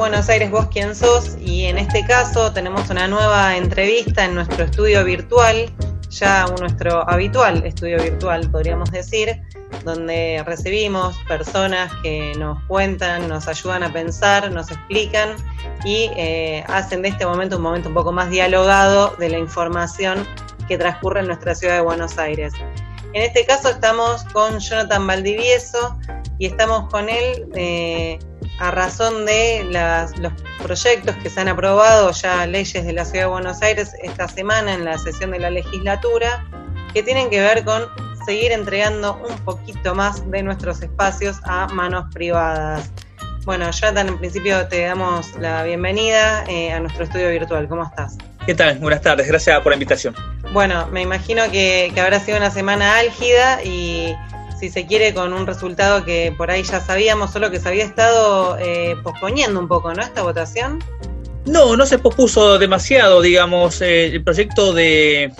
Buenos Aires Vos quién sos y en este caso tenemos una nueva entrevista en nuestro estudio virtual, ya nuestro habitual estudio virtual podríamos decir, donde recibimos personas que nos cuentan, nos ayudan a pensar, nos explican y eh, hacen de este momento un momento un poco más dialogado de la información que transcurre en nuestra ciudad de Buenos Aires. En este caso estamos con Jonathan Valdivieso y estamos con él eh, a razón de los proyectos que se han aprobado ya leyes de la Ciudad de Buenos Aires esta semana en la sesión de la legislatura, que tienen que ver con seguir entregando un poquito más de nuestros espacios a manos privadas. Bueno, Jonathan, en principio te damos la bienvenida eh, a nuestro estudio virtual. ¿Cómo estás? ¿Qué tal? Buenas tardes, gracias por la invitación. Bueno, me imagino que, que habrá sido una semana álgida y si se quiere, con un resultado que por ahí ya sabíamos, solo que se había estado eh, posponiendo un poco, ¿no? Esta votación. No, no se pospuso demasiado, digamos, eh, el proyecto de,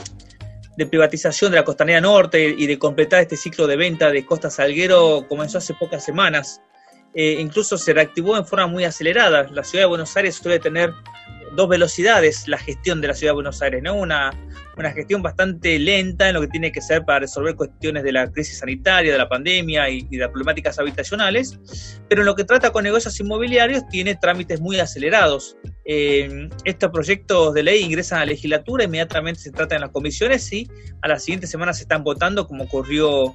privatización de la Costanera Norte y de completar este ciclo de venta de Costa Salguero comenzó hace pocas semanas. Eh, incluso se reactivó en forma muy acelerada. La ciudad de Buenos Aires suele tener dos velocidades la gestión de la ciudad de Buenos Aires, ¿no? Una, una gestión bastante lenta en lo que tiene que ser para resolver cuestiones de la crisis sanitaria, de la pandemia y, de las problemáticas habitacionales, pero en lo que trata con negocios inmobiliarios tiene trámites muy acelerados. Eh, estos proyectos de ley ingresan a la legislatura, inmediatamente se tratan en las comisiones y a las siguientes semanas se están votando, como ocurrió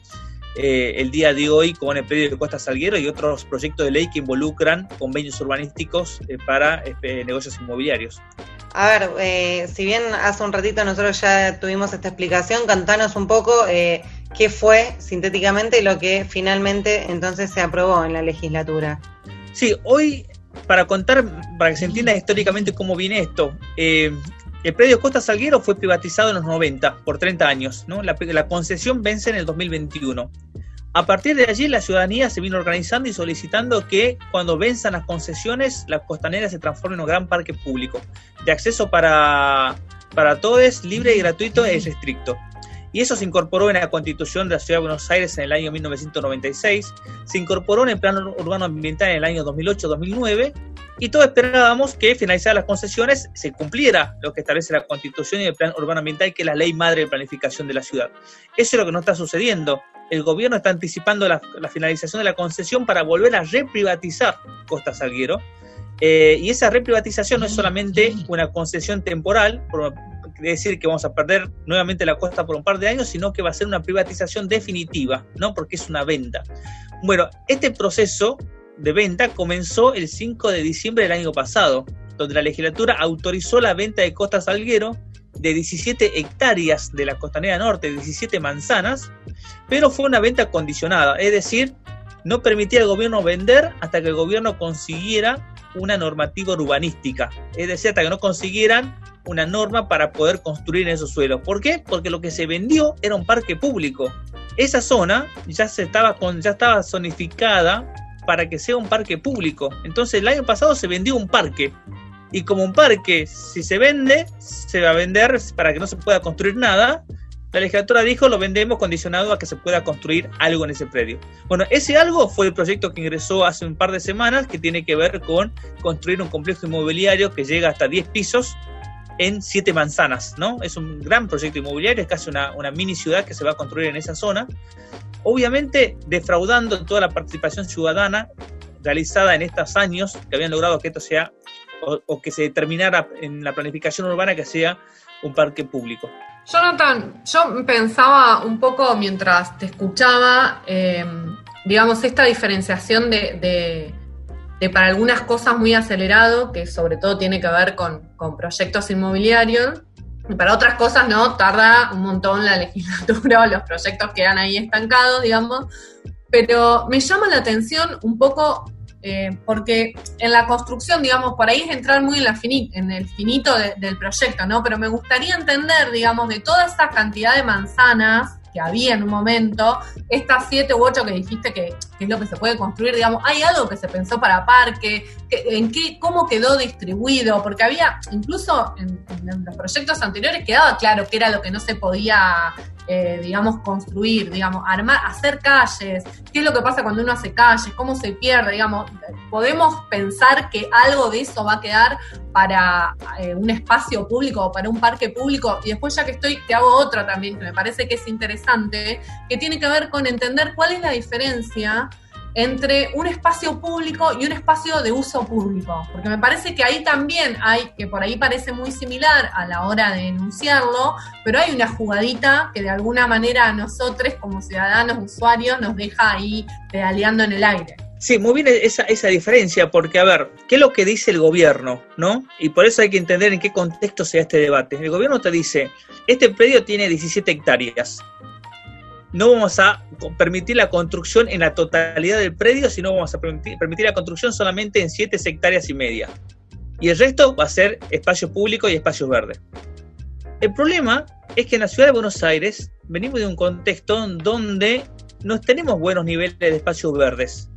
eh, el día de hoy con el predio de Costa Salguero y otros proyectos de ley que involucran convenios urbanísticos eh, para este, negocios inmobiliarios. A ver, eh, si bien hace un ratito nosotros ya tuvimos esta explicación, cantanos un poco qué fue sintéticamente lo que finalmente entonces se aprobó en la legislatura. Sí, hoy para contar, para que se entienda históricamente cómo viene esto, el predio Costa Salguero fue privatizado en los 90 por 30 años. ¿no? La, concesión vence en el 2021. A partir de allí, la ciudadanía se vino organizando y solicitando que cuando venzan las concesiones, la costanera se transforme en un gran parque público, de acceso para, para todos, libre y gratuito e estricto y eso se incorporó en la Constitución de la Ciudad de Buenos Aires en el año 1996, se incorporó en el Plan Urbano Ambiental en el año 2008-2009 y todos esperábamos que finalizadas las concesiones se cumpliera lo que establece la Constitución y el Plan Urbano Ambiental, que es la ley madre de planificación de la ciudad. Eso es lo que no está sucediendo. El gobierno está anticipando la, finalización de la concesión para volver a reprivatizar Costa Salguero. Eh, y esa reprivatización no es solamente una concesión temporal, por, decir que vamos a perder nuevamente la costa por un par de años, sino que va a ser una privatización definitiva, ¿no? Porque es una venta. Bueno, este proceso de venta comenzó el 5 de diciembre del año pasado, donde la legislatura autorizó la venta de Costa Salguero de 17 hectáreas de la costanera norte, 17 manzanas, pero fue una venta condicionada, es decir, no permitía al gobierno vender hasta que el gobierno consiguiera una normativa urbanística, es decir, hasta que no consiguieran una norma para poder construir en esos suelos. ¿Por qué? Porque lo que se vendió era un parque público. Esa zona ya, se estaba, con, ya estaba zonificada para que sea un parque público. Entonces el año pasado se vendió un parque. Y como un parque, si se vende, se va a vender para que no se pueda construir nada. La legislatura dijo, lo vendemos condicionado a que se pueda construir algo en ese predio. Bueno, ese algo fue el proyecto que ingresó hace un par de semanas, que tiene que ver con construir un complejo inmobiliario que llega hasta 10 pisos en siete manzanas, ¿no? Es un gran proyecto inmobiliario, es casi una, mini ciudad que se va a construir en esa zona. Obviamente defraudando toda la participación ciudadana realizada en estos años que habían logrado que esto sea, o, que se determinara en la planificación urbana que sea un parque público. Jonathan, yo pensaba un poco mientras te escuchaba, eh, digamos, esta diferenciación de para algunas cosas muy acelerado, que sobre todo tiene que ver con, proyectos inmobiliarios, y para otras cosas no, tarda un montón la legislatura o los proyectos quedan ahí estancados, digamos. Pero me llama la atención un poco eh, porque en la construcción, digamos, por ahí es entrar muy en el finito del proyecto, ¿no? Pero me gustaría entender, digamos, de toda esa cantidad de manzanas que había en un momento, estas siete u ocho que dijiste que, es lo que se puede construir, digamos, ¿hay algo que se pensó para parque? ¿En qué, cómo quedó distribuido? Porque había, incluso en, los proyectos anteriores quedaba claro que era lo que no se podía eh, digamos, construir, digamos, armar, hacer calles, qué es lo que pasa cuando uno hace calles, cómo se pierde, digamos, podemos pensar que algo de eso va a quedar para eh, un espacio público para un parque público. Y después ya que estoy, te hago otra también que me parece que es interesante, que tiene que ver con entender cuál es la diferencia entre un espacio público y un espacio de uso público, porque me parece que ahí también hay, que por ahí parece muy similar a la hora de enunciarlo, pero hay una jugadita que de alguna manera a nosotros como ciudadanos, usuarios, nos deja ahí pedaleando en el aire. Sí, muy bien esa, esa diferencia, porque a ver, ¿qué es lo que dice el gobierno? ¿no? Y por eso hay que entender en qué contexto se da este debate. El gobierno te dice, este predio tiene 17 hectáreas, no vamos a permitir la construcción en la totalidad del predio, sino vamos a permitir, la construcción solamente en 7 hectáreas y media. Y el resto va a ser espacio público y espacio verde. El problema es que en la ciudad de Buenos Aires venimos de un contexto donde no tenemos buenos niveles de espacios verdes,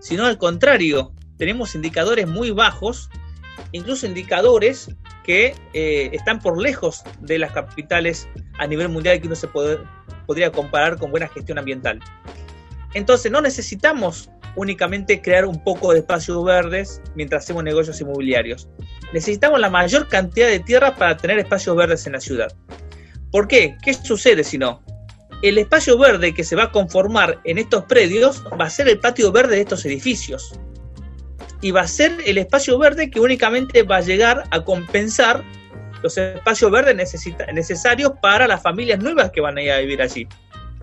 sino al contrario, tenemos indicadores muy bajos, incluso indicadores que eh, están por lejos de las capitales a nivel mundial que uno se puede, podría comparar con buena gestión ambiental. Entonces no necesitamos únicamente crear un poco de espacios verdes mientras hacemos negocios inmobiliarios. Necesitamos la mayor cantidad de tierra para tener espacios verdes en la ciudad. ¿Por qué? ¿Qué sucede si no? El espacio verde que se va a conformar en estos predios va a ser el patio verde de estos edificios. Y va a ser el espacio verde que únicamente va a llegar a compensar los espacios verdes necesarios para las familias nuevas que van a ir a vivir allí.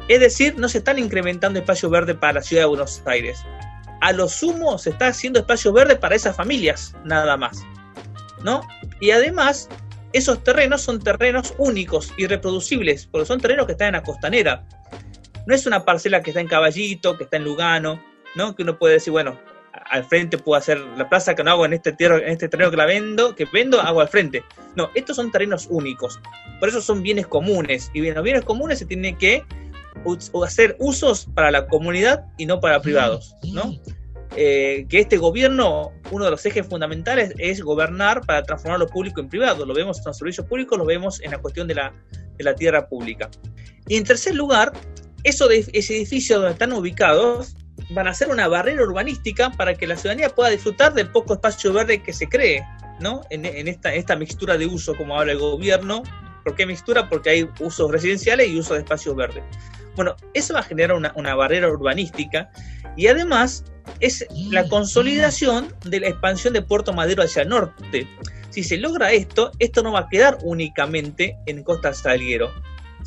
Es decir, no se están incrementando espacios verdes para la ciudad de Buenos Aires. A lo sumo se está haciendo espacio verde para esas familias, nada más. ¿No? Y además, esos terrenos son terrenos únicos, irreproducibles, porque son terrenos que están en la costanera. No es una parcela que está en Caballito, que está en Lugano, ¿no? Que uno puede decir, bueno, al frente puedo hacer la plaza que no hago en este, tierra, en este terreno que la vendo, que vendo, hago al frente. No, estos son terrenos únicos. Por eso son bienes comunes. Y bien, los bienes comunes se tienen que hacer usos para la comunidad y no para privados, ¿no? Eh, que este gobierno, uno de los ejes fundamentales es gobernar para transformar lo público en privado. Lo vemos en los servicios públicos, lo vemos en la cuestión de la, de la tierra pública. Y en tercer lugar, eso de, ese edificio donde están ubicados van a ser una barrera urbanística para que la ciudadanía pueda disfrutar del poco espacio verde que se cree, ¿no? En, esta, esta mixtura de uso, como habla el gobierno. ¿Por qué mixtura? Porque hay usos residenciales y uso de espacios verdes. Bueno, eso va a generar una, una barrera urbanística y además es la consolidación de la expansión de Puerto Madero hacia el norte. Si se logra esto, esto no va a quedar únicamente en Costa Salguero,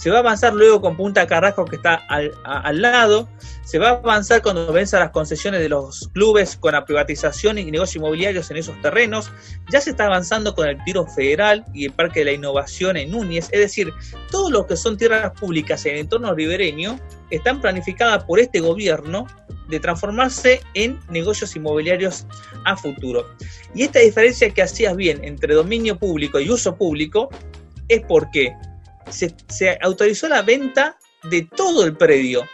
se va a avanzar luego con Punta Carrasco que está al, lado, se va a avanzar cuando venzan las concesiones de los clubes con la privatización y negocios inmobiliarios en esos terrenos, ya se está avanzando con el tiro federal y el Parque de la Innovación en Núñez, es decir, todo lo que son tierras públicas en el entorno ribereño están planificadas por este gobierno de transformarse en negocios inmobiliarios a futuro. Y esta diferencia que hacías bien entre dominio público y uso público es porque se, autorizó la venta de todo el predio.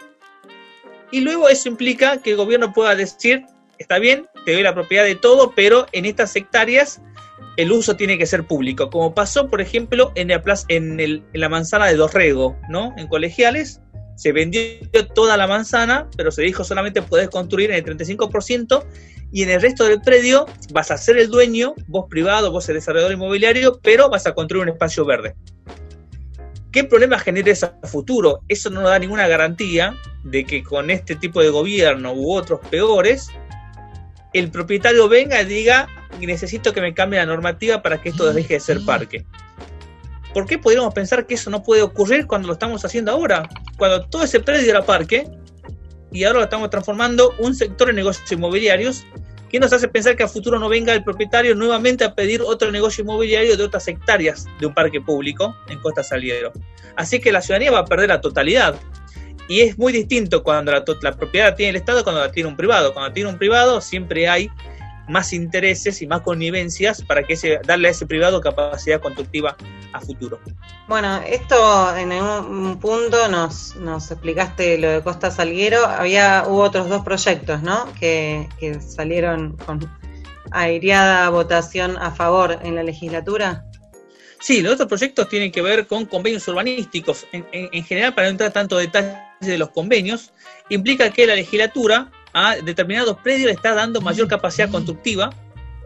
Y luego eso implica que el gobierno pueda decir, está bien, te doy la propiedad de todo, pero en estas hectáreas el uso tiene que ser público, como pasó, por ejemplo, en la, en, la manzana de Dorrego, ¿no? En colegiales, se vendió toda la manzana, pero se dijo solamente podés construir en el 35% y en el resto del predio vas a ser el dueño, vos privado, vos el desarrollador inmobiliario, pero vas a construir un espacio verde. ¿Qué problema genera eso a futuro? Eso no da ninguna garantía de que con este tipo de gobierno u otros peores, el propietario venga y diga, necesito que me cambie la normativa para que esto deje de ser parque. ¿Por qué podríamos pensar que eso no puede ocurrir cuando lo estamos haciendo ahora? Cuando todo ese predio era parque y ahora lo estamos transformando un sector de negocios inmobiliarios ¿Qué nos hace pensar que a futuro no venga el propietario nuevamente a pedir otro negocio inmobiliario de otras hectáreas de un parque público en Costa Saliero? Así que la ciudadanía va a perder la totalidad. Y es muy distinto cuando la, la propiedad la tiene el Estado cuando la tiene un privado. Cuando tiene un privado siempre hay más intereses y más connivencias para que ese, darle a ese privado capacidad constructiva a futuro. Bueno, esto en un punto nos, nos explicaste lo de Costa Salguero. Había, hubo otros dos proyectos, ¿no? Que, que salieron con aireada votación a favor en la legislatura. Sí, los otros proyectos tienen que ver con convenios urbanísticos. En, general, para no entrar tanto detalles de los convenios, implica que la legislatura a determinados predios está dando mayor capacidad constructiva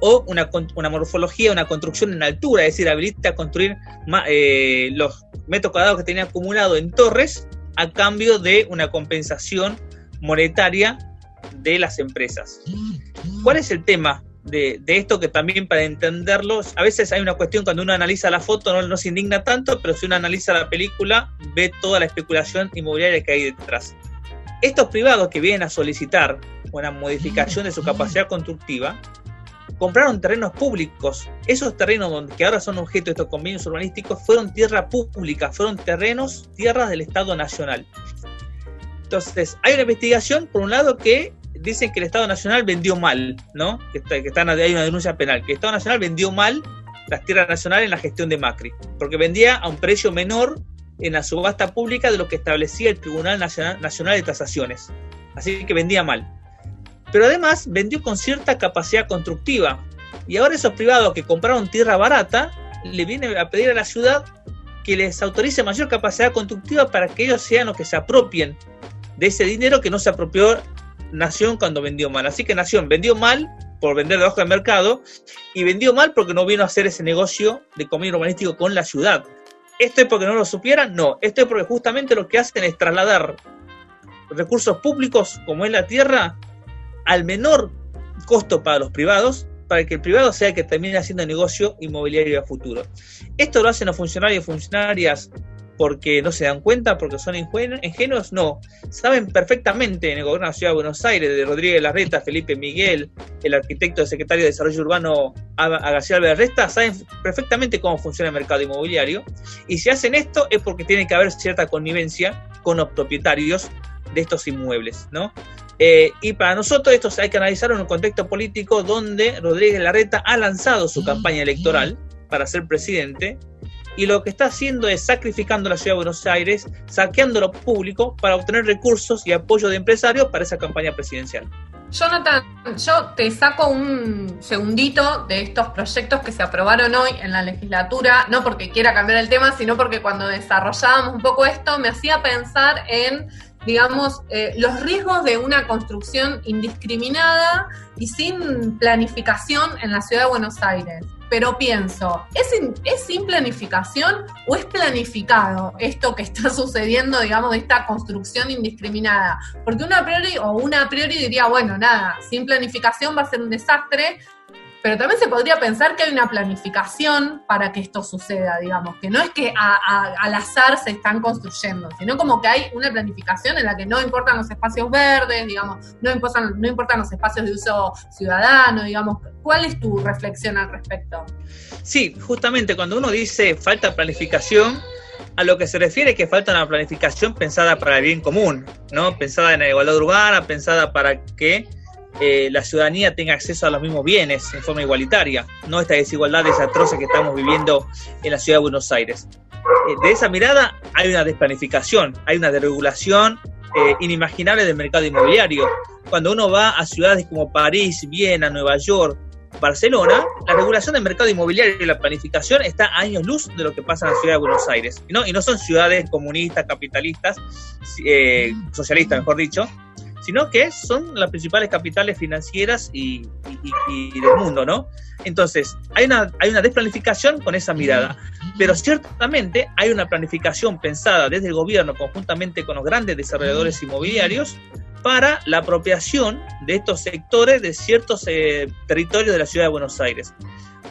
o una, una morfología, una construcción en altura, es decir, habilita a construir eh, los metros cuadrados que tenía acumulado en torres a cambio de una compensación monetaria de las empresas. ¿Cuál es el tema de, esto que también para entenderlo, a veces hay una cuestión cuando uno analiza la foto no se indigna tanto, pero si uno analiza la película ve toda la especulación inmobiliaria que hay detrás. Estos privados que vienen a solicitar una modificación de su capacidad constructiva, compraron terrenos públicos. Esos terrenos que ahora son objeto de estos convenios urbanísticos fueron tierra pública, fueron terrenos, tierras del Estado Nacional. Entonces, hay una investigación, por un lado, que dicen que el Estado Nacional vendió mal, ¿no? Que, está, que están, hay una denuncia penal, que el Estado Nacional vendió mal las tierras nacionales en la gestión de Macri, porque vendía a un precio menor en la subasta pública de lo que establecía el Tribunal Nacional, Nacional de Tasaciones. Así que vendía mal. Pero además vendió con cierta capacidad constructiva. Y ahora esos privados que compraron tierra barata le vienen a pedir a la ciudad que les autorice mayor capacidad constructiva para que ellos sean los que se apropien de ese dinero que no se apropió Nación cuando vendió mal. Así que Nación vendió mal por vender debajo del mercado y vendió mal porque no vino a hacer ese negocio de convenio urbanístico con la ciudad. ¿Esto es porque no lo supieran? No, esto es porque justamente lo que hacen es trasladar recursos públicos como es la tierra al menor costo para los privados, para que el privado sea el que termine haciendo negocio inmobiliario a futuro. Esto lo hacen los funcionarios y funcionarias porque no se dan cuenta, porque son ingenuos, no. Saben perfectamente en el gobierno de la Ciudad de Buenos Aires, de Rodríguez Larreta, Felipe Miguel, el arquitecto secretario de Desarrollo Urbano García Resta, saben perfectamente cómo funciona el mercado inmobiliario. Y si hacen esto es porque tiene que haber cierta connivencia con los propietarios de estos inmuebles, ¿no? Eh, y para nosotros esto hay que analizar en un contexto político donde Rodríguez Larreta ha lanzado su campaña electoral para ser presidente y lo que está haciendo es sacrificando la ciudad de Buenos Aires, saqueando lo público para obtener recursos y apoyo de empresarios para esa campaña presidencial. Jonathan, yo te saco un segundito de estos proyectos que se aprobaron hoy en la legislatura, no porque quiera cambiar el tema, sino porque cuando desarrollábamos un poco esto me hacía pensar en digamos, eh, los riesgos de una construcción indiscriminada y sin planificación en la ciudad de Buenos Aires pero pienso, ¿es, ¿es sin planificación o es planificado esto que está sucediendo, digamos, de esta construcción indiscriminada? Porque una a priori o una a priori diría, bueno, nada, sin planificación va a ser un desastre, pero también se podría pensar que hay una planificación para que esto suceda, digamos, que no es que al azar se están construyendo, sino como que hay una planificación en la que no importan los espacios verdes, digamos, no importan, no importan los espacios de uso ciudadano, digamos. ¿Cuál es tu reflexión al respecto? Sí, justamente cuando uno dice falta planificación, a lo que se refiere que falta una planificación pensada para el bien común, ¿no? Pensada en la igualdad urbana, pensada para que eh, la ciudadanía tenga acceso a los mismos bienes en forma igualitaria, no esta desigualdad atroces que estamos viviendo en la ciudad de Buenos Aires. Eh, de esa mirada hay una desplanificación, hay una desregulación eh, inimaginable del mercado inmobiliario. Cuando uno va a ciudades como París, Viena, Nueva York, Barcelona, la regulación del mercado inmobiliario y la planificación está a años luz de lo que pasa en la ciudad de Buenos Aires. No, y no son ciudades comunistas, capitalistas, socialistas, mejor dicho, sino que son las principales capitales financieras y, del mundo, ¿no? Entonces, hay una, hay una desplanificación con esa mirada, pero ciertamente hay una planificación pensada desde el gobierno conjuntamente con los grandes desarrolladores inmobiliarios para la apropiación de estos sectores de ciertos eh, territorios de la ciudad de Buenos Aires.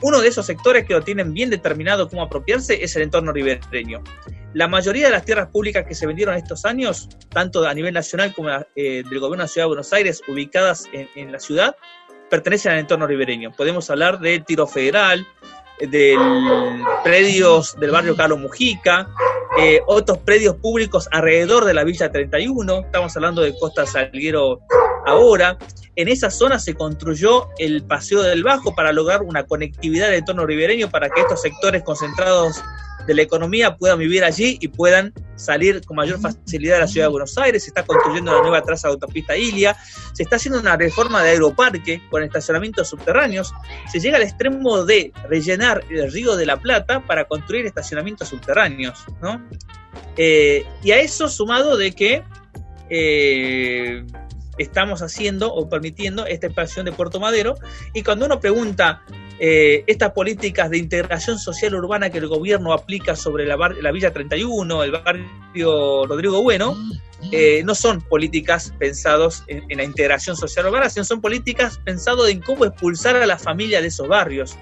Uno de esos sectores que lo tienen bien determinado cómo apropiarse es el entorno ribereño. La mayoría de las tierras públicas que se vendieron estos años, tanto a nivel nacional como eh, del gobierno de la Ciudad de Buenos Aires, ubicadas en, la ciudad, pertenecen al entorno ribereño. Podemos hablar del Tiro Federal, de predios del barrio Carlos Mujica, eh, otros predios públicos alrededor de la Villa 31, estamos hablando de Costa Salguero ahora. En esa zona se construyó el Paseo del Bajo para lograr una conectividad del entorno ribereño para que estos sectores concentrados de la economía puedan vivir allí y puedan salir con mayor facilidad de la ciudad de Buenos Aires. Se está construyendo una nueva traza de autopista Ilia. Se está haciendo una reforma de aeroparque con estacionamientos subterráneos. Se llega al extremo de rellenar el río de la Plata para construir estacionamientos subterráneos. ¿no? Eh, y a eso sumado de que eh, estamos haciendo o permitiendo esta expansión de Puerto Madero. Y cuando uno pregunta eh, estas políticas de integración social urbana que el gobierno aplica sobre la, la Villa 31, el barrio Rodrigo Bueno, eh, no son políticas pensadas en, la integración social urbana, sino son políticas pensadas en cómo expulsar a la familia de esos barrios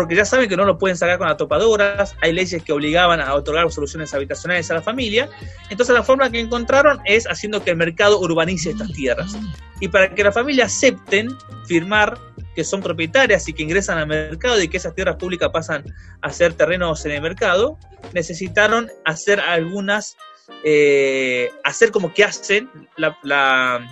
porque ya saben que no lo pueden sacar con topadoras, hay leyes que obligaban a otorgar soluciones habitacionales a la familia, entonces la forma que encontraron es haciendo que el mercado urbanice estas tierras. Y para que la familia acepten firmar que son propietarias y que ingresan al mercado y que esas tierras públicas pasan a ser terrenos en el mercado, necesitaron hacer algunas, eh, hacer como que hacen la,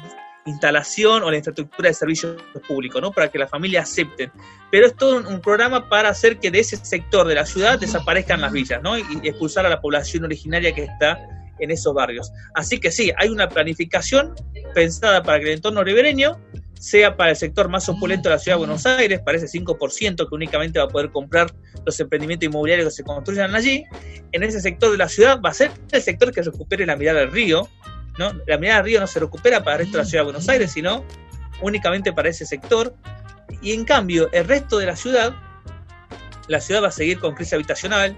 instalación o la infraestructura de servicios públicos, ¿no? Para que la familia acepten. Pero es todo un, programa para hacer que de ese sector de la ciudad desaparezcan las villas, ¿no? Y, expulsar a la población originaria que está en esos barrios. Así que sí, hay una planificación pensada para que el entorno ribereño sea para el sector más opulento de la ciudad de Buenos Aires, para ese 5% que únicamente va a poder comprar los emprendimientos inmobiliarios que se construyan allí. En ese sector de la ciudad va a ser el sector que recupere la mirada del río, la mirada del río no se recupera para el resto de la ciudad de Buenos Aires, sino únicamente para ese sector. Y en cambio, el resto de la ciudad, la ciudad va a seguir con crisis habitacional,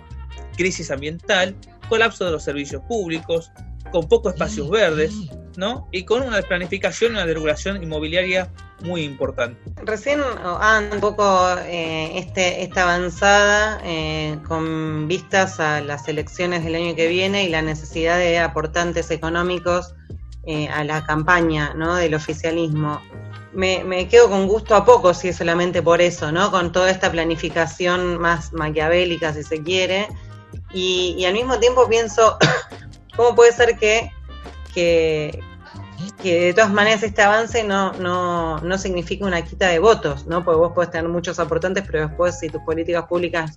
crisis ambiental, colapso de los servicios públicos, con pocos espacios verdes, ¿no? Y con una planificación y una deregulación inmobiliaria muy importante. Recién ah, un poco eh, este, esta avanzada eh, con vistas a las elecciones del año que viene y la necesidad de aportantes económicos eh, a la campaña ¿no? del oficialismo. Me, me, quedo con gusto a poco si es solamente por eso, ¿no? Con toda esta planificación más maquiavélica, si se quiere. Y, y al mismo tiempo pienso, ¿cómo puede ser que, que, que de todas maneras este avance no, no, no significa una quita de votos, ¿no? Porque vos podés tener muchos aportantes, pero después si tus políticas públicas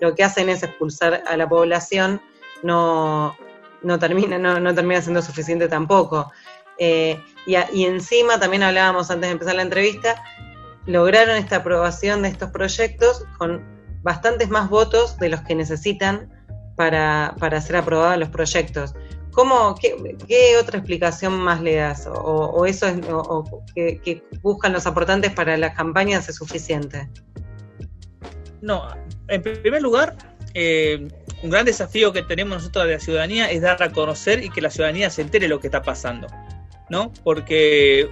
lo que hacen es expulsar a la población, no, no termina, no, no termina siendo suficiente tampoco. Eh, y, y, encima, también hablábamos antes de empezar la entrevista, lograron esta aprobación de estos proyectos con bastantes más votos de los que necesitan para, para ser aprobados los proyectos. ¿Cómo, qué, otra explicación más le das? ¿O, eso es, que, buscan los aportantes para las campañas es suficiente? No, en primer lugar, eh, un gran desafío que tenemos nosotros de la ciudadanía es dar a conocer y que la ciudadanía se entere lo que está pasando, ¿no? Porque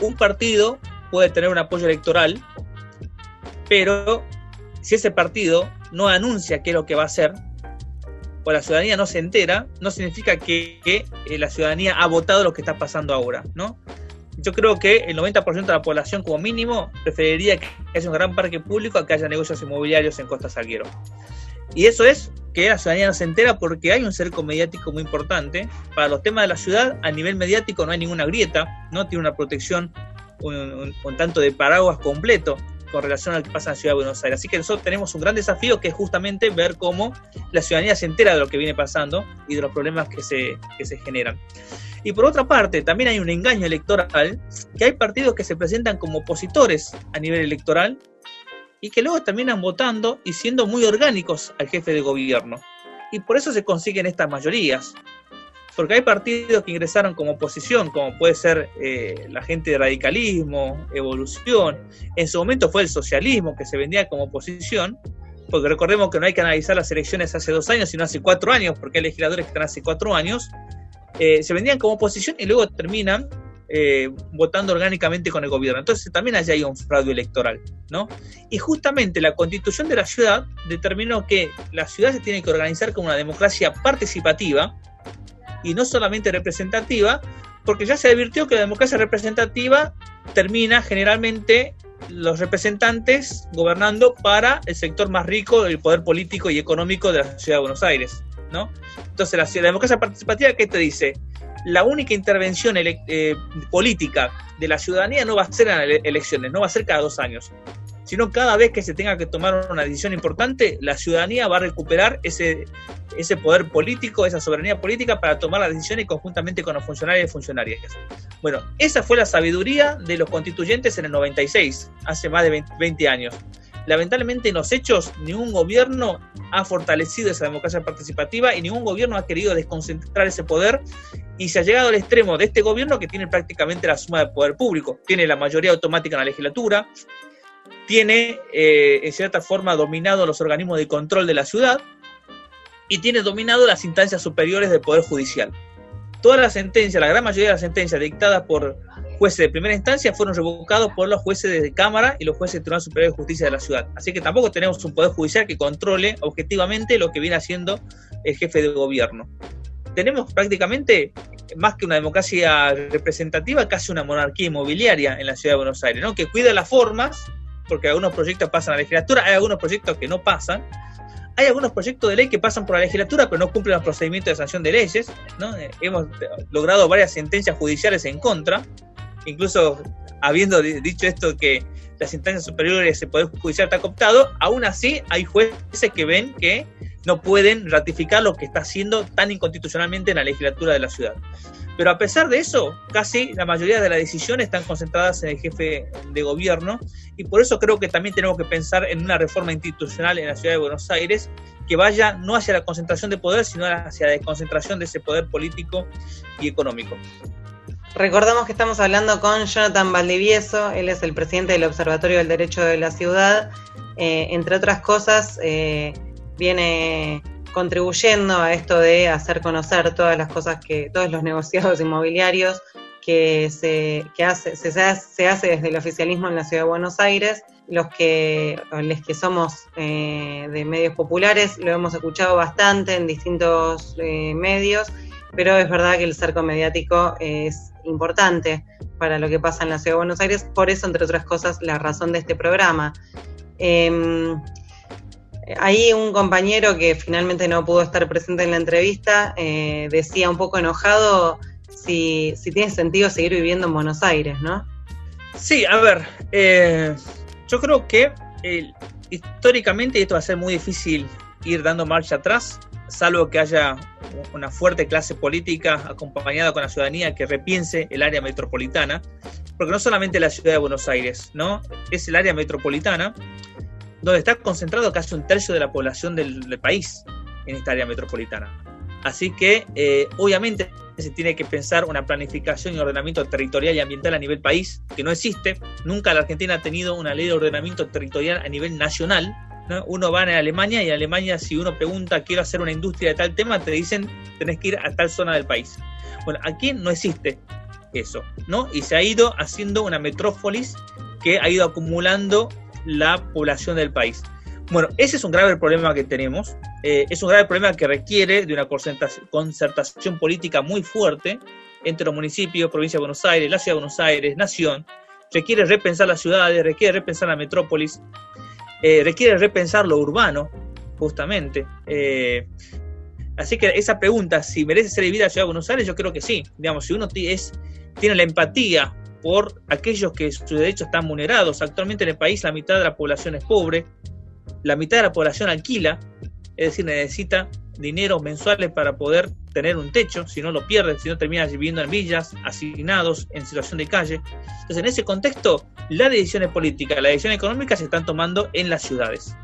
un partido puede tener un apoyo electoral, pero si ese partido no anuncia qué es lo que va a hacer, o la ciudadanía no se entera, no significa que, eh, la ciudadanía ha votado lo que está pasando ahora, ¿no? Yo creo que el 90% de la población como mínimo preferiría que haya un gran parque público a que haya negocios inmobiliarios en Costa Salguero. Y eso es que la ciudadanía no se entera porque hay un cerco mediático muy importante. Para los temas de la ciudad, a nivel mediático no hay ninguna grieta, no tiene una protección un, un tanto de paraguas completo con relación a lo que pasa en la ciudad de Buenos Aires. Así que nosotros tenemos un gran desafío que es justamente ver cómo la ciudadanía se entera de lo que viene pasando y de los problemas que se, que se generan. Y por otra parte, también hay un engaño electoral, que hay partidos que se presentan como opositores a nivel electoral y que luego terminan votando y siendo muy orgánicos al jefe de gobierno. Y por eso se consiguen estas mayorías porque hay partidos que ingresaron como oposición, como puede ser eh, la gente de radicalismo, evolución, en su momento fue el socialismo que se vendía como oposición, porque recordemos que no hay que analizar las elecciones hace dos años, sino hace cuatro años, porque hay legisladores que están hace cuatro años, eh, se vendían como oposición y luego terminan eh, votando orgánicamente con el gobierno. Entonces también allá hay un fraude electoral, ¿no? Y justamente la constitución de la ciudad determinó que la ciudad se tiene que organizar como una democracia participativa, y no solamente representativa, porque ya se advirtió que la democracia representativa termina generalmente los representantes gobernando para el sector más rico del poder político y económico de la ciudad de Buenos Aires, ¿no? Entonces la, democracia participativa, ¿qué te dice? La única intervención eh, política de la ciudadanía no va a ser en elecciones, no va a ser cada dos años. Sino cada vez que se tenga que tomar una decisión importante, la ciudadanía va a recuperar ese, ese poder político, esa soberanía política para tomar las decisiones conjuntamente con los funcionarios y funcionarias. Bueno, esa fue la sabiduría de los constituyentes en el 96, hace más de 20 años. Lamentablemente en los hechos ningún gobierno ha fortalecido esa democracia participativa y ningún gobierno ha querido desconcentrar ese poder y se ha llegado al extremo de este gobierno que tiene prácticamente la suma de poder público. Tiene la mayoría automática en la legislatura, tiene eh, en cierta forma dominado los organismos de control de la ciudad y tiene dominado las instancias superiores del Poder Judicial. Todas las sentencias, la gran mayoría de las sentencias dictadas por jueces de primera instancia fueron revocados por los jueces de Cámara y los jueces del Tribunal Superior de Justicia de la ciudad. Así que tampoco tenemos un poder judicial que controle objetivamente lo que viene haciendo el jefe de gobierno. Tenemos prácticamente más que una democracia representativa, casi una monarquía inmobiliaria en la ciudad de Buenos Aires, ¿no? que cuida las formas, porque algunos proyectos pasan a la legislatura, hay algunos proyectos que no pasan, hay algunos proyectos de ley que pasan por la legislatura, pero no cumplen los procedimientos de sanción de leyes. ¿no? Hemos logrado varias sentencias judiciales en contra incluso habiendo dicho esto que las instancias superiores del Poder Judicial está cooptado, aún así hay jueces que ven que no pueden ratificar lo que está haciendo tan inconstitucionalmente en la legislatura de la ciudad. Pero a pesar de eso, casi la mayoría de las decisiones están concentradas en el jefe de gobierno y por eso creo que también tenemos que pensar en una reforma institucional en la ciudad de Buenos Aires que vaya no hacia la concentración de poder, sino hacia la desconcentración de ese poder político y económico. Recordamos que estamos hablando con Jonathan Valdivieso, él es el presidente del Observatorio del Derecho de la Ciudad. Eh, entre otras cosas, eh, viene contribuyendo a esto de hacer conocer todas las cosas que, todos los negociados inmobiliarios que se, hace, se, hace desde el oficialismo en la ciudad de Buenos Aires. Los que, los que somos eh, de medios populares lo hemos escuchado bastante en distintos medios, pero es verdad que el cerco mediático es importante para lo que pasa en la Ciudad de Buenos Aires, por eso, entre otras cosas, la razón de este programa. Eh, ahí un compañero que finalmente no pudo estar presente en la entrevista eh, decía un poco enojado si, tiene sentido seguir viviendo en Buenos Aires, ¿no? Sí, a ver, eh, yo creo que históricamente esto va a ser muy difícil ir dando marcha atrás, salvo que haya una fuerte clase política acompañada con la ciudadanía que repiense el área metropolitana, porque no solamente la ciudad de Buenos Aires, ¿no? Es el área metropolitana donde está concentrado casi un tercio de la población del, país en esta área metropolitana. Así que, eh, obviamente, se tiene que pensar una planificación y ordenamiento territorial y ambiental a nivel país, que no existe. Nunca la Argentina ha tenido una ley de ordenamiento territorial a nivel nacional, uno va a Alemania y en Alemania si uno pregunta quiero hacer una industria de tal tema, te dicen tenés que ir a tal zona del país. Bueno, aquí no existe eso, ¿no? Y se ha ido haciendo una metrópolis que ha ido acumulando la población del país. Bueno, ese es un grave problema que tenemos. Eh, es un grave problema que requiere de una concertación política muy fuerte entre los municipios, provincia de Buenos Aires, la ciudad de Buenos Aires, nación. Requiere repensar las ciudades, requiere repensar la metrópolis. Eh, requiere repensar lo urbano, justamente. Eh, así que esa pregunta, si merece ser vivida la ciudad de Buenos Aires, yo creo que sí. Digamos, si uno es, tiene la empatía por aquellos que sus derechos están vulnerados. Actualmente en el país la mitad de la población es pobre, la mitad de la población alquila, es decir, necesita dinero mensuales para poder tener un techo, si no lo pierde, si no termina viviendo en villas, asignados en situación de calle. Entonces, en ese contexto, las decisiones políticas, las decisiones económicas se están tomando en las ciudades.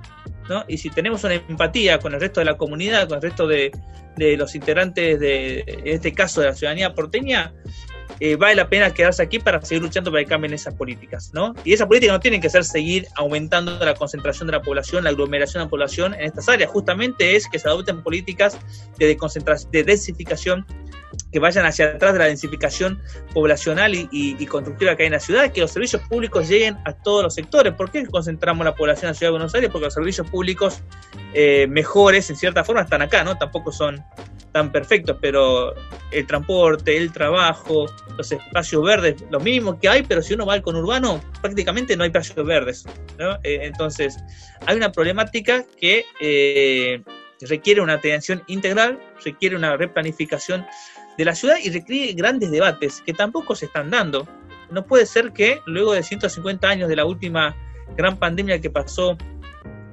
¿no? Y si tenemos una empatía con el resto de la comunidad, con el resto de, de los integrantes de, en este caso, de la ciudadanía porteña, eh, vale la pena quedarse aquí para seguir luchando para que cambien esas políticas, ¿no? Y esas políticas no tienen que ser seguir aumentando la concentración de la población, la aglomeración de la población en estas áreas, justamente es que se adopten políticas de, concentración, de densificación que vayan hacia atrás de la densificación poblacional y, constructiva que hay en la ciudad, que los servicios públicos lleguen a todos los sectores. ¿Por qué concentramos la población en la ciudad de Buenos Aires? Porque los servicios públicos eh, mejores, en cierta forma, están acá, ¿no? Tampoco son tan perfectos, pero el transporte, el trabajo, los espacios verdes, lo mínimo que hay, pero si uno va al conurbano, prácticamente no hay espacios verdes. Eh, entonces, hay una problemática que eh, requiere una atención integral, requiere una replanificación de la ciudad y requiere grandes debates que tampoco se están dando. No puede ser que luego de 150 años de la última gran pandemia que pasó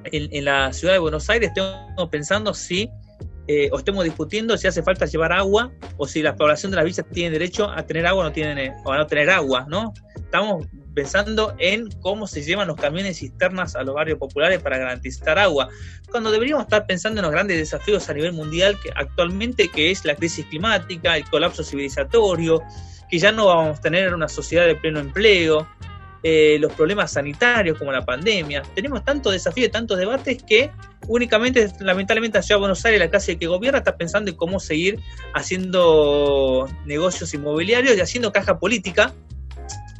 en, la ciudad de Buenos Aires, estamos pensando si, eh, o estemos discutiendo si hace falta llevar agua o si la población de las villas tiene derecho a tener agua o no, tienen, o a no tener agua, ¿no? Estamos pensando en cómo se llevan los camiones cisternas a los barrios populares para garantizar agua, cuando deberíamos estar pensando en los grandes desafíos a nivel mundial que actualmente, que es la crisis climática, el colapso civilizatorio, que ya no vamos a tener una sociedad de pleno empleo, eh, los problemas sanitarios como la pandemia. Tenemos tantos desafíos, tantos debates que únicamente, lamentablemente, la Ciudad de Buenos Aires, la clase que gobierna, está pensando en cómo seguir haciendo negocios inmobiliarios y haciendo caja política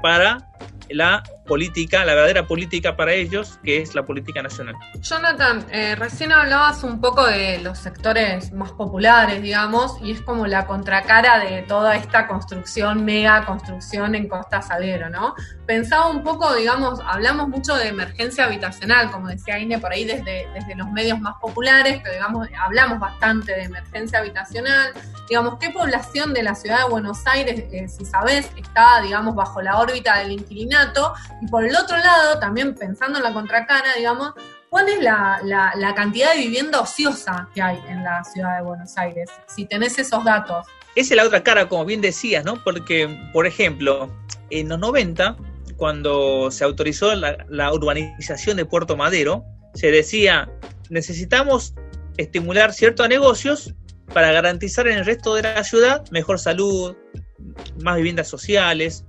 para la política, la verdadera política para ellos, que es la política nacional. Jonathan, eh, recién hablabas un poco de los sectores más populares, digamos, y es como la contracara de toda esta construcción, mega construcción en Costa Salguero, ¿no? Pensaba un poco, digamos, hablamos mucho de emergencia habitacional, como decía Ine por ahí desde, desde los medios más populares, pero digamos, hablamos bastante de emergencia habitacional. Digamos, ¿qué población de la ciudad de Buenos Aires, eh, si sabes, está, digamos, bajo la órbita del inquilinato? Y por el otro lado, también pensando en la contracara, digamos, ¿cuál es la, cantidad de vivienda ociosa que hay en la ciudad de Buenos Aires? Si tenés esos datos. Esa es la otra cara, como bien decías, ¿no? Porque, por ejemplo, en los 90, cuando se autorizó la, urbanización de Puerto Madero, se decía, necesitamos estimular ciertos negocios para garantizar en el resto de la ciudad mejor salud, más viviendas sociales,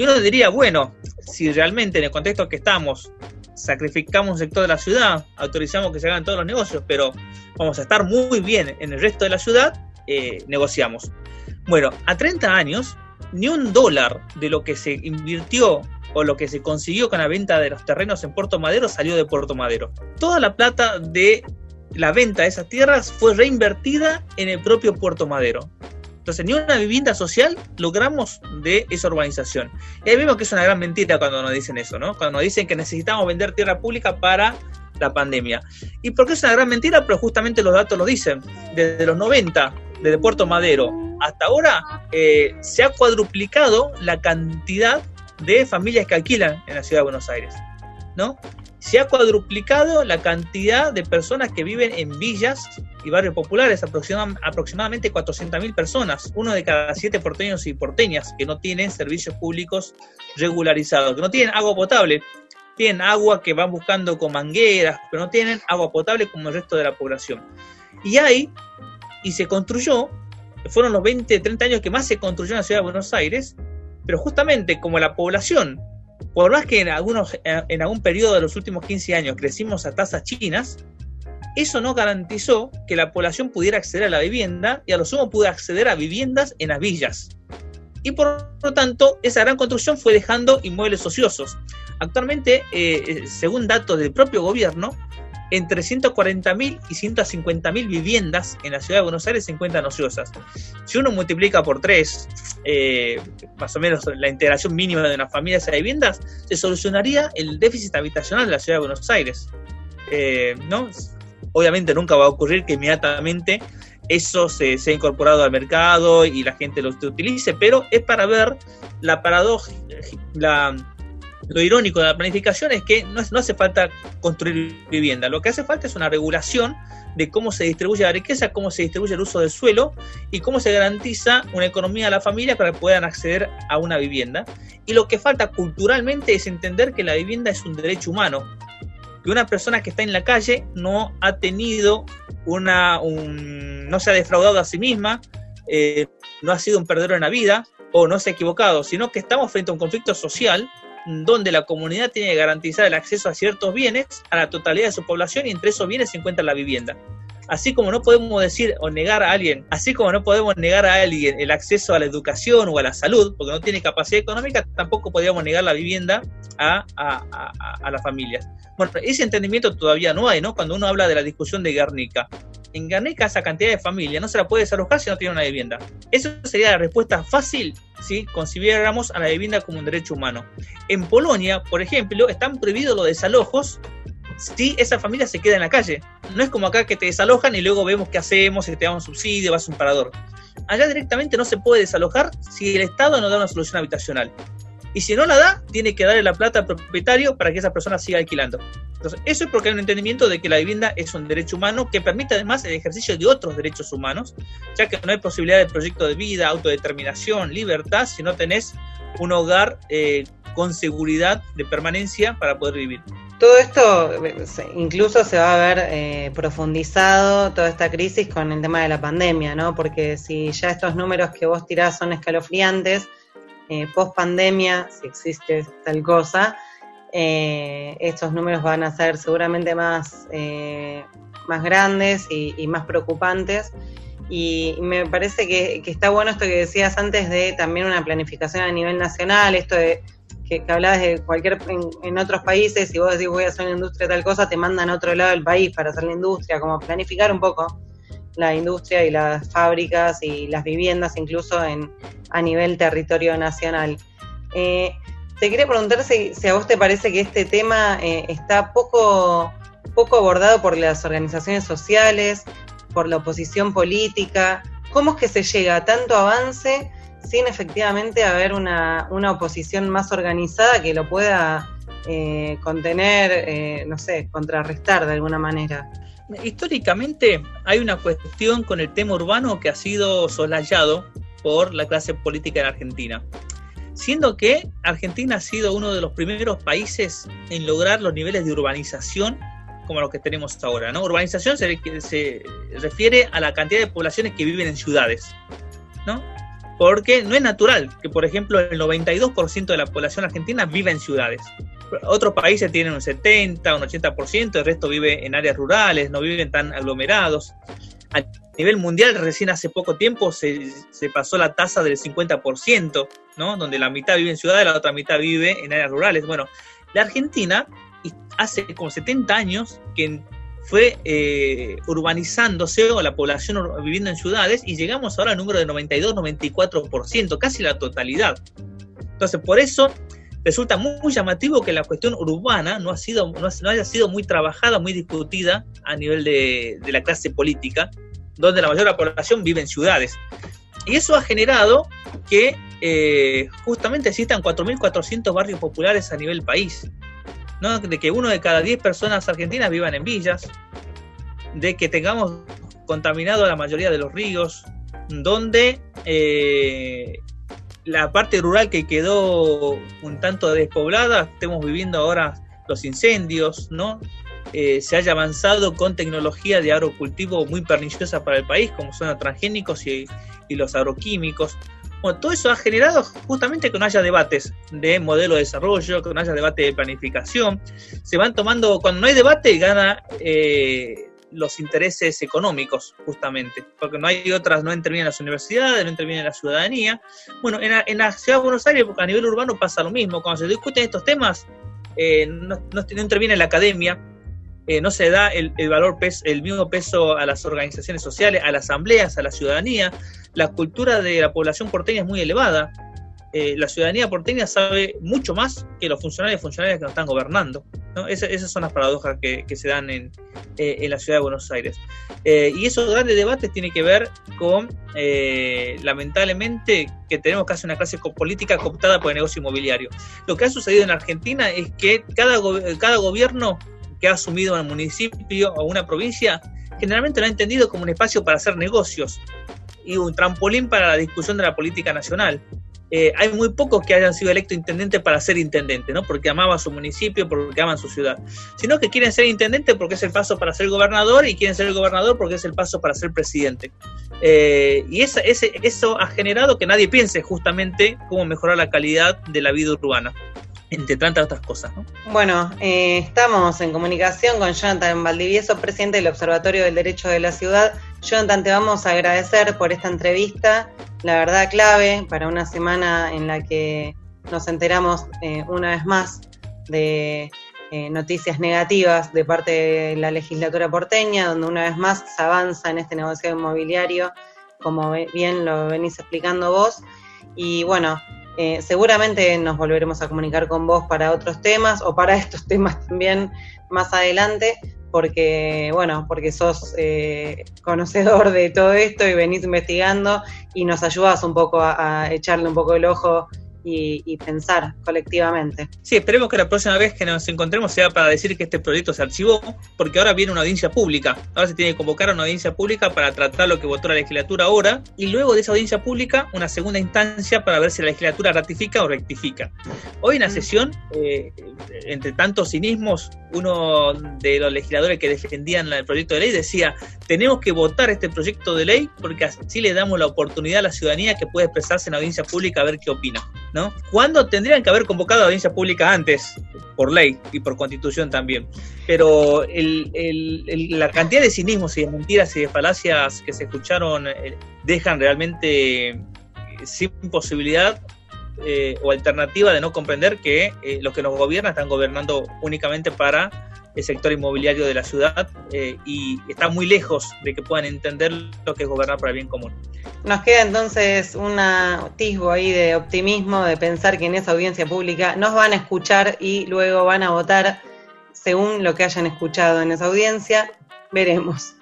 y uno diría, bueno, si realmente en el contexto que estamos sacrificamos un sector de la ciudad, autorizamos que se hagan todos los negocios, pero vamos a estar muy bien en el resto de la ciudad, eh, negociamos. Bueno, a 30 años, ni un dólar de lo que se invirtió o lo que se consiguió con la venta de los terrenos en Puerto Madero salió de Puerto Madero. Toda la plata de la venta de esas tierras fue reinvertida en el propio Puerto Madero. Entonces, ni una vivienda social logramos de esa urbanización. Y ahí vemos que es una gran mentira cuando nos dicen eso, ¿no? Cuando nos dicen que necesitamos vender tierra pública para la pandemia. ¿Y por qué es una gran mentira? Pero justamente los datos lo dicen. Desde los 90, desde Puerto Madero hasta ahora, eh, se ha cuadruplicado la cantidad de familias que alquilan en la ciudad de Buenos Aires, ¿no? Se ha cuadruplicado la cantidad de personas que viven en villas y barrios populares, aproximadamente 400.000 personas, uno de cada siete porteños y porteñas que no tienen servicios públicos regularizados, que no tienen agua potable, tienen agua que van buscando con mangueras, pero no tienen agua potable como el resto de la población. Y hay, y se construyó, fueron los 20, 30 años que más se construyó en la ciudad de Buenos Aires, pero justamente como la población por más que en, algunos, en algún periodo de los últimos 15 años crecimos a tasas chinas, eso no garantizó que la población pudiera acceder a la vivienda y a lo sumo pudiera acceder a viviendas en las villas. Y por lo tanto, esa gran construcción fue dejando inmuebles ociosos. Actualmente, eh, eh, según datos del propio gobierno, entre 140.000 y 150.000 viviendas en la ciudad de Buenos Aires se encuentran ociosas. Si uno multiplica por tres, eh, más o menos la integración mínima de una familia esas viviendas, se solucionaría el déficit habitacional de la ciudad de Buenos Aires. Eh, ¿no? Obviamente nunca va a ocurrir que inmediatamente eso se sea incorporado al mercado y la gente lo utilice, pero es para ver la paradoja, la lo irónico de la planificación es que no, hace falta construir vivienda, lo que hace falta es una regulación de cómo se distribuye la riqueza, cómo se distribuye el uso del suelo y cómo se garantiza una economía a la familia para que puedan acceder a una vivienda. Y lo que falta culturalmente es entender que la vivienda es un derecho humano, que una persona que está en la calle no ha tenido una, no se ha defraudado a sí misma, eh, no ha sido un perdedor en la vida o no se ha equivocado, sino que estamos frente a un conflicto social donde la comunidad tiene que garantizar el acceso a ciertos bienes a la totalidad de su población y entre esos bienes se encuentra la vivienda. Así como no podemos decir o negar a alguien, así como no podemos negar a alguien el acceso a la educación o a la salud, porque no tiene capacidad económica, tampoco podríamos negar la vivienda a, a, a, las familias. Bueno, ese entendimiento todavía no hay, ¿no? Cuando uno habla de la discusión de Guernica. Guernica esa cantidad de familias no se la puede desalojar si no tiene una vivienda. Eso sería la respuesta fácil si consideráramos a la vivienda como un derecho humano. En Polonia, por ejemplo, están prohibidos los desalojos si esa familia se queda en la calle. No es como acá que te desalojan y luego vemos qué hacemos, si te damos un subsidio, vas a un parador. Allá directamente no se puede desalojar si el Estado no da una solución habitacional. Y si no la da, tiene que darle la plata al propietario para que esa persona siga alquilando. Entonces, eso es porque hay un entendimiento de que la vivienda es un derecho humano que permite además el ejercicio de otros derechos humanos, ya que no hay posibilidad de proyecto de vida, autodeterminación, libertad, si no tenés un hogar eh, con seguridad de permanencia para poder vivir. Todo esto incluso se va a ver eh, profundizado, toda esta crisis con el tema de la pandemia, ¿no? Porque si ya estos números que vos tirás son escalofriantes, eh, post pandemia, si existe tal cosa, eh, estos números van a ser seguramente más, eh, más grandes y, más preocupantes. Y me parece que, está bueno esto que decías antes de también una planificación a nivel nacional, esto de que, hablabas de cualquier, en, otros países, si vos decís voy a hacer una industria tal cosa, te mandan a otro lado del país para hacer la industria, como planificar un poco la industria y las fábricas y las viviendas incluso en, a nivel territorio nacional. Eh, te quería preguntar si, a vos te parece que este tema eh, está poco, poco abordado por las organizaciones sociales, por la oposición política. ¿Cómo es que se llega a tanto avance sin efectivamente haber una, oposición más organizada que lo pueda eh, contener, no sé, contrarrestar de alguna manera? Históricamente hay una cuestión con el tema urbano que ha sido soslayado por la clase política en Argentina. Siendo que Argentina ha sido uno de los primeros países en lograr los niveles de urbanización como los que tenemos ahora. ¿no? Urbanización se, se refiere a la cantidad de poblaciones que viven en ciudades. ¿no? Porque no es natural que, por ejemplo, el 92% de la población argentina viva en ciudades. Otros países tienen un 70, un 80%, el resto vive en áreas rurales, no viven tan aglomerados. A nivel mundial, recién hace poco tiempo se, pasó la tasa del 50%, ¿no? donde la mitad vive en ciudades, la otra mitad vive en áreas rurales. Bueno, la Argentina hace como 70 años que fue eh, urbanizándose o la población viviendo en ciudades y llegamos ahora al número de 92-94%, casi la totalidad. Entonces, por eso resulta muy, llamativo que la cuestión urbana no, haya sido muy trabajada, muy discutida a nivel de, la clase política, donde la mayor de la población vive en ciudades. Y eso ha generado que eh, justamente existan 4.400 barrios populares a nivel país. De que uno de cada 10 personas argentinas vivan en villas, de que tengamos contaminado la mayoría de los ríos, donde eh, la parte rural que quedó un tanto despoblada, estemos viviendo ahora los incendios, ¿no? Eh, se haya avanzado con tecnología de agrocultivo muy perniciosa para el país, como son los transgénicos y, los agroquímicos. Bueno, todo eso ha generado justamente que no haya debates de modelo de desarrollo, que no haya debate de planificación. Se van tomando, cuando no hay debate, gana eh, los intereses económicos, justamente, porque no hay otras, no intervienen las universidades, no interviene la ciudadanía. Bueno, en la, ciudad de Buenos Aires, a nivel urbano pasa lo mismo, cuando se discuten estos temas, eh, no, interviene la academia, eh, no se da el, valor, el mismo peso a las organizaciones sociales, a las asambleas, a la ciudadanía, la cultura de la población porteña es muy elevada, eh, la ciudadanía porteña sabe mucho más que los funcionarios y funcionarias que nos están gobernando. Esas son las paradojas que, se dan en, eh, la ciudad de Buenos Aires. Eh, y esos grandes debates tienen que ver con, lamentablemente, que tenemos casi una clase política cooptada por el negocio inmobiliario. Lo que ha sucedido en Argentina es que cada, cada gobierno que ha asumido un municipio o una provincia generalmente lo ha entendido como un espacio para hacer negocios y un trampolín para la discusión de la política nacional. Eh, hay muy pocos que hayan sido electos intendente para ser intendente, ¿no? Porque amaban su municipio, porque aman su ciudad, sino que quieren ser intendente porque es el paso para ser gobernador y quieren ser gobernador porque es el paso para ser presidente. Eh, y ese, eso ha generado que nadie piense justamente cómo mejorar la calidad de la vida urbana entre tantas otras cosas. ¿no? Bueno, eh, estamos en comunicación con Jonathan Valdivieso, presidente del Observatorio del Derecho de la Ciudad. Jonathan, te vamos a agradecer por esta entrevista, la verdad clave para una semana en la que nos enteramos eh, una vez más de eh, noticias negativas de parte de la legislatura porteña, donde una vez más se avanza en este negocio inmobiliario, como bien lo venís explicando vos. Y bueno, eh, seguramente nos volveremos a comunicar con vos para otros temas o para estos temas también más adelante, porque, bueno, porque sos eh, conocedor de todo esto y venís investigando y nos ayudas un poco a, echarle un poco el ojo y, pensar colectivamente. Sí, esperemos que la próxima vez que nos encontremos sea para decir que este proyecto se archivó, porque ahora viene una audiencia pública. Ahora se tiene que convocar a una audiencia pública para tratar lo que votó la legislatura ahora, y luego de esa audiencia pública, una segunda instancia para ver si la legislatura ratifica o rectifica. Hoy en la mm. sesión, eh, entre tantos cinismos, uno de los legisladores que defendían el proyecto de ley decía, tenemos que votar este proyecto de ley porque así le damos la oportunidad a la ciudadanía que puede expresarse en audiencia pública a ver qué opina. ¿No? Cuando tendrían que haber convocado a audiencia pública antes, por ley y por constitución también. Pero la cantidad de cinismos y de mentiras y de falacias que se escucharon eh, dejan realmente eh, sin posibilidad eh, o alternativa de no comprender que los que nos gobiernan están gobernando únicamente para el sector inmobiliario de la ciudad eh, y está muy lejos de que puedan entender lo que es gobernar para el bien común. Nos queda entonces un atisbo ahí de optimismo, de pensar que en esa audiencia pública nos van a escuchar y luego van a votar según lo que hayan escuchado en esa audiencia. Veremos.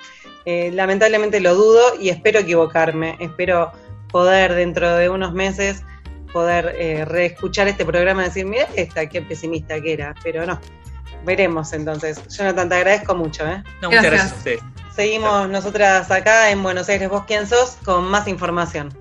Eh, lamentablemente lo dudo y espero equivocarme. Espero poder dentro de unos meses poder eh, reescuchar este programa y decir, mira esta, qué pesimista que era, pero no, veremos entonces. Jonathan, te agradezco mucho. ¿eh? No, muchas gracias. a Seguimos nosotras acá en Buenos Aires, vos quién sos, con más información.